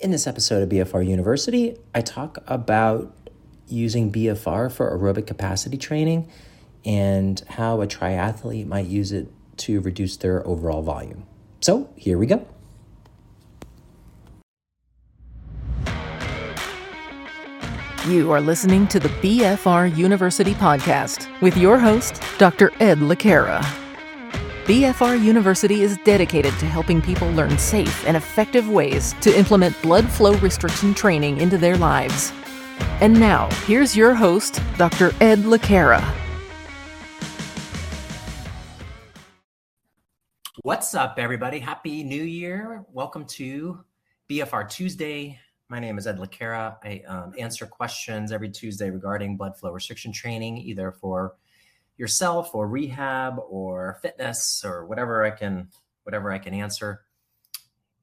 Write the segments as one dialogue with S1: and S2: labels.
S1: In this episode of BFR University, I talk about using BFR for aerobic capacity training and how a triathlete might use it to reduce their overall volume. So, here we go.
S2: You are listening to the BFR University podcast with your host, Dr. Ed Le Cara. BFR University is dedicated to helping people learn safe and effective ways to implement blood flow restriction training into their lives. And now, here's your host, Dr. Ed Le Cara.
S1: What's up, everybody? Happy New Year. Welcome to BFR Tuesday. My name is Ed Le Cara. I um, answer questions every Tuesday regarding blood flow restriction training, either for yourself or rehab or fitness or whatever I can whatever I can answer.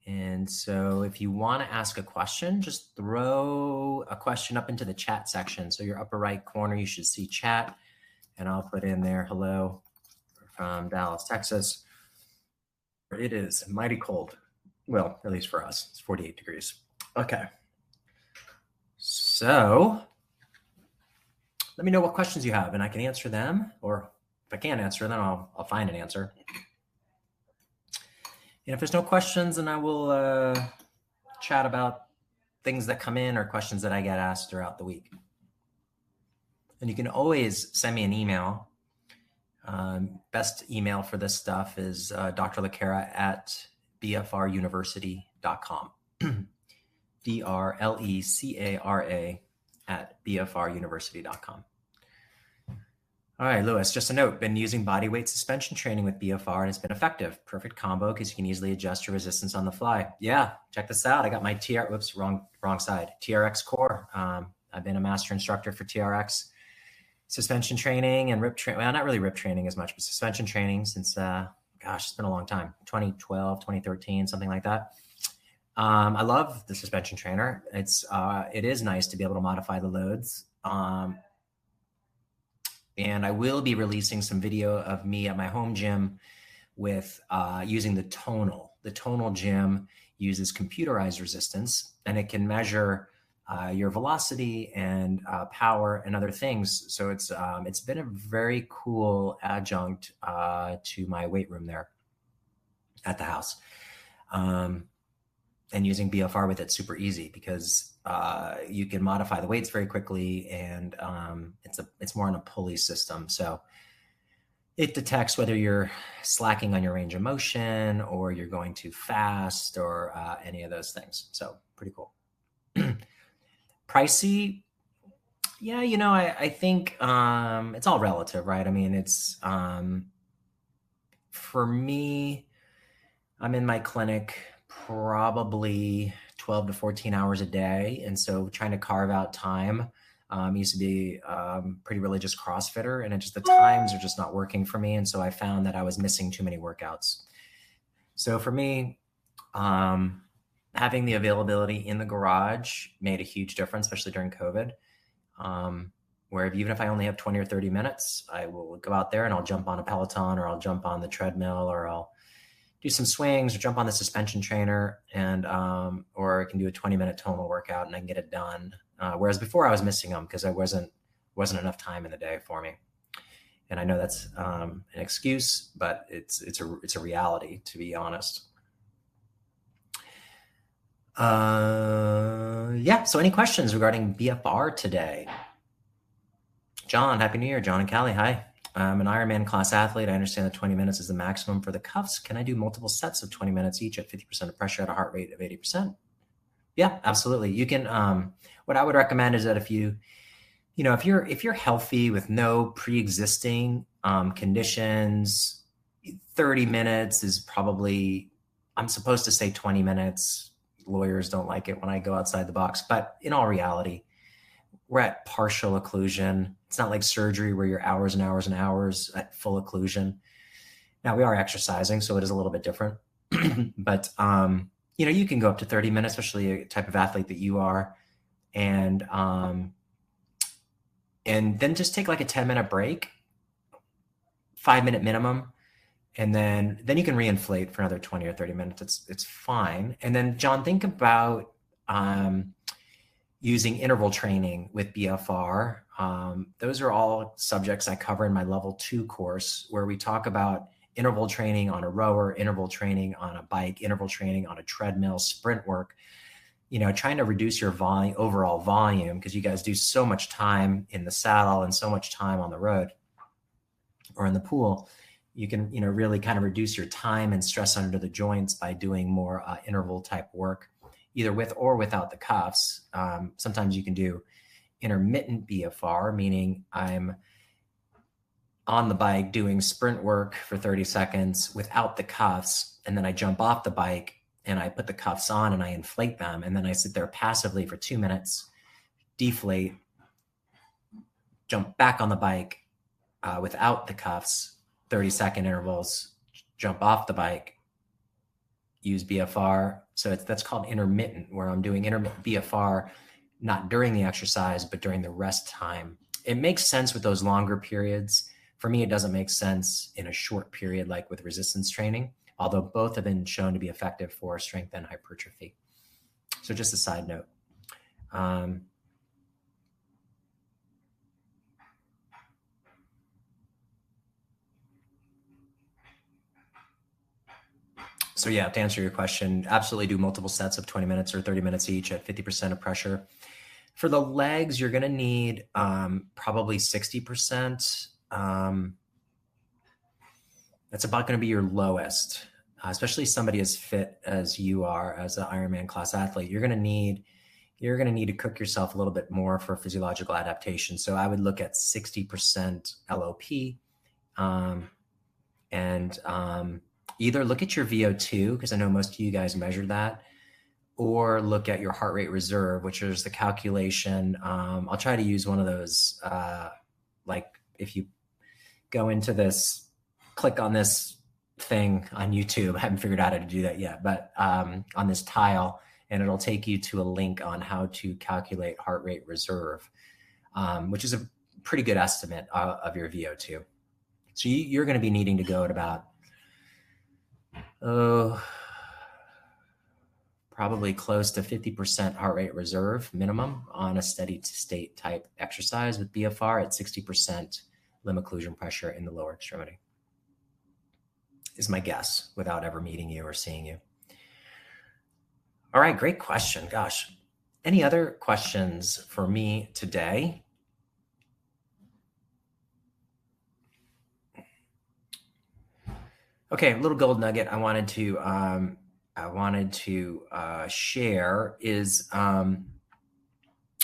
S1: And so if you want to ask a question, just throw a question up into the chat section. So your upper right corner, you should see chat. And I'll put in there, hello from Dallas, Texas. It is mighty cold. Well, at least for us, it's 48 degrees. Okay. So let me know what questions you have and I can answer them. Or if I can't answer them, I'll, I'll find an answer. And if there's no questions, then I will uh, chat about things that come in or questions that I get asked throughout the week. And you can always send me an email. Um, best email for this stuff is uh, Dr. Le Cara at bfruniversity.com. D R L E C A R A at bfruniversity.com. All right, Lewis, just a note, been using body weight suspension training with BFR and it's been effective. Perfect combo because you can easily adjust your resistance on the fly. Yeah, check this out. I got my TR, whoops, wrong, wrong side, TRX core. Um, I've been a master instructor for TRX suspension training and rip training. Well, not really rip training as much, but suspension training since, uh, gosh, it's been a long time 2012, 2013, something like that. Um, I love the suspension trainer. It's uh, it is nice to be able to modify the loads. Um, and I will be releasing some video of me at my home gym with uh, using the tonal. The tonal gym uses computerized resistance, and it can measure uh, your velocity and uh, power and other things. So it's um, it's been a very cool adjunct uh, to my weight room there at the house. Um, and using BFR with it super easy because uh, you can modify the weights very quickly, and um, it's a it's more on a pulley system. So it detects whether you're slacking on your range of motion or you're going too fast or uh, any of those things. So pretty cool. Pricey, yeah, you know, I, I think um, it's all relative, right? I mean, it's um, for me, I'm in my clinic probably 12 to 14 hours a day. And so trying to carve out time. Um, used to be um, pretty religious CrossFitter, and it just the times are just not working for me. And so I found that I was missing too many workouts. So for me, um, having the availability in the garage made a huge difference, especially during COVID. Um, where even if I only have 20 or 30 minutes, I will go out there and I'll jump on a Peloton or I'll jump on the treadmill or I'll do some swings or jump on the suspension trainer and um, or I can do a 20 minute tonal workout and I can get it done. Uh, whereas before I was missing them because I wasn't wasn't enough time in the day for me. And I know that's um, an excuse, but it's it's a it's a reality to be honest. Uh, yeah. So any questions regarding BFR today? John, happy New Year, John and Callie. Hi. I'm an Ironman class athlete. I understand that 20 minutes is the maximum for the cuffs. Can I do multiple sets of 20 minutes each at 50% of pressure at a heart rate of 80%? Yeah, absolutely. You can. Um, what I would recommend is that if you, you know, if you're if you're healthy with no pre-existing um, conditions, 30 minutes is probably. I'm supposed to say 20 minutes. Lawyers don't like it when I go outside the box, but in all reality, we're at partial occlusion. It's not like surgery where you're hours and hours and hours at full occlusion. Now we are exercising, so it is a little bit different. but um, you know, you can go up to 30 minutes, especially a type of athlete that you are, and um, and then just take like a 10 minute break, five minute minimum, and then then you can reinflate for another 20 or 30 minutes. It's it's fine. And then John, think about um, using interval training with BFR. Um, those are all subjects I cover in my level two course, where we talk about interval training on a rower, interval training on a bike, interval training on a treadmill, sprint work. You know, trying to reduce your volume, overall volume, because you guys do so much time in the saddle and so much time on the road or in the pool. You can, you know, really kind of reduce your time and stress under the joints by doing more uh, interval type work, either with or without the cuffs. Um, sometimes you can do intermittent BFR, meaning I'm on the bike doing sprint work for 30 seconds without the cuffs. And then I jump off the bike and I put the cuffs on and I inflate them. And then I sit there passively for two minutes, deflate, jump back on the bike uh, without the cuffs, 30 second intervals, jump off the bike, use BFR. So that's called intermittent, where I'm doing intermittent BFR not during the exercise, but during the rest time. It makes sense with those longer periods for me, it doesn't make sense in a short period like with resistance training, although both have been shown to be effective for strength and hypertrophy. So, just a side note. Um, so yeah, to answer your question, absolutely do multiple sets of 20 minutes or 30 minutes each at 50% of pressure. For the legs, you're going to need um, probably 60% um, that's about going to be your lowest, uh, especially somebody as fit as you are as an Ironman class athlete. You're going to need you're going to need to cook yourself a little bit more for physiological adaptation. So I would look at 60% LOP, um, and um, either look at your VO2 because I know most of you guys measure that, or look at your heart rate reserve, which is the calculation. Um, I'll try to use one of those, uh, like if you go into this, click on this thing on YouTube. I haven't figured out how to do that yet, but um, on this tile, and it'll take you to a link on how to calculate heart rate reserve, um, which is a pretty good estimate of, of your VO2. So you, are going to be needing to go at about, oh, probably close to 50% heart rate reserve minimum on a steady state type exercise with BFR at 60% limb occlusion pressure in the lower extremity. Is my guess without ever meeting you or seeing you. All right, great question. Gosh, any other questions for me today? Okay, a little gold nugget I wanted to um, I wanted to uh, share is um,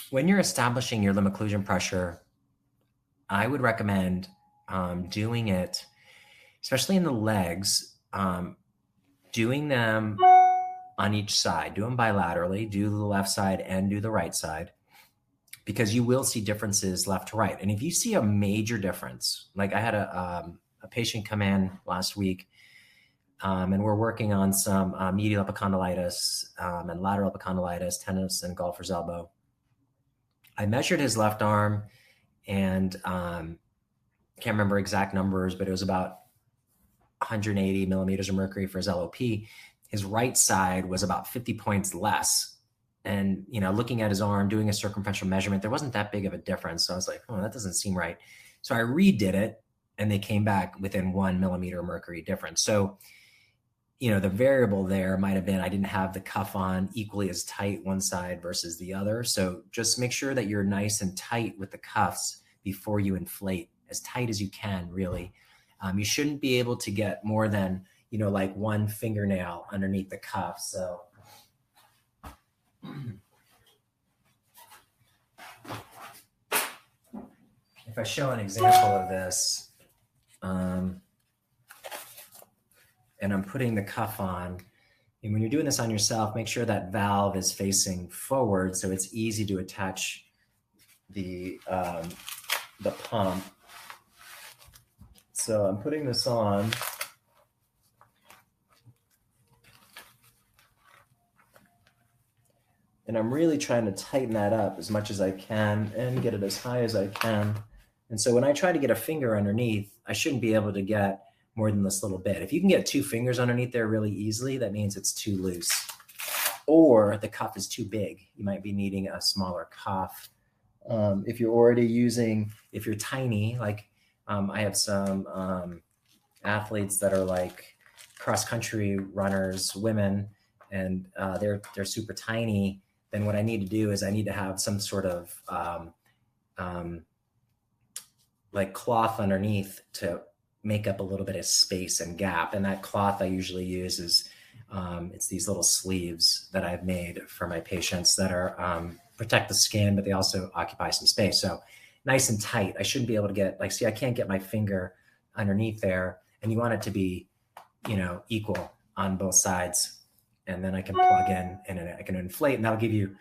S1: when you're establishing your limb occlusion pressure I would recommend um, doing it, especially in the legs, um, doing them on each side. Do them bilaterally, do the left side and do the right side, because you will see differences left to right. And if you see a major difference, like I had a, um, a patient come in last week. Um, and we're working on some uh, medial epicondylitis um, and lateral epicondylitis, tennis, and golfer's elbow. I measured his left arm and um, can't remember exact numbers, but it was about 180 millimeters of mercury for his LOP. His right side was about 50 points less. And you know, looking at his arm, doing a circumferential measurement, there wasn't that big of a difference. So I was like, oh, that doesn't seem right. So I redid it, and they came back within one millimeter mercury difference. So you know the variable there might have been i didn't have the cuff on equally as tight one side versus the other. So just make sure that you're nice and tight with the cuffs before you inflate as tight as you can really. Um, you shouldn't be able to get more than you know like one fingernail underneath the cuff so. If i show an example of this um, and I'm putting the cuff on. And when you're doing this on yourself, make sure that valve is facing forward so it's easy to attach the um, the pump. So I'm putting this on. And I'm really trying to tighten that up as much as I can and get it as high as I can. And so when I try to get a finger underneath, I shouldn't be able to get more than this little bit. If you can get two fingers underneath there really easily, that means it's too loose. or the cuff is too big. You might be needing a smaller cuff. Um, if you're already using, if you're tiny, like um, I have some um, athletes that are like cross country runners, women, and uh, they're they're super tiny. Then what I need to do is I need to have some sort of um, um, like cloth underneath to make up a little bit of space and gap. And that cloth I usually use is um, it's these little sleeves that I've made for my patients that are um, protect the skin, but they also occupy some space. So nice and tight. I shouldn't be able to get like, see, I can't get my finger underneath there, and you want it to be, you know, equal on both sides. And then I can plug in and I can inflate, and that'll give you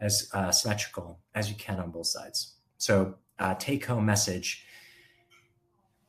S1: as uh, symmetrical as you can on both sides. So uh, take home message.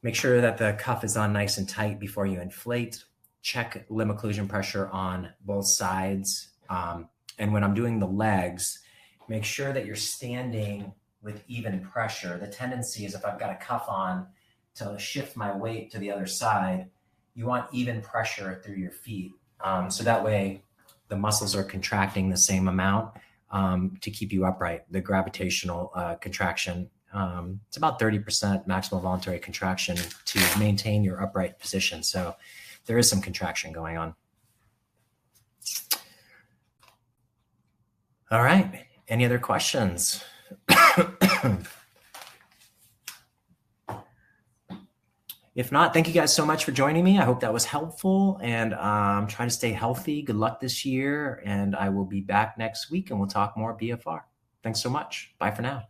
S1: Make sure that the cuff is on nice and tight before you inflate check limb occlusion pressure on both sides. Um, and when I'm doing the legs, make sure that you're standing with even pressure. The tendency is if I've got a cuff on to shift my weight to the other side, you want even pressure through your feet. Um, so that way the muscles are contracting the same amount um, to keep you upright. The gravitational uh, contraction, um, it's about 30% maximal voluntary contraction to maintain your upright position. So there is some contraction going on. All right. Any other questions? if not, thank you guys so much for joining me. I hope that was helpful and um, try to stay healthy. Good luck this year. And I will be back next week and we'll talk more BFR. Thanks so much. Bye for now.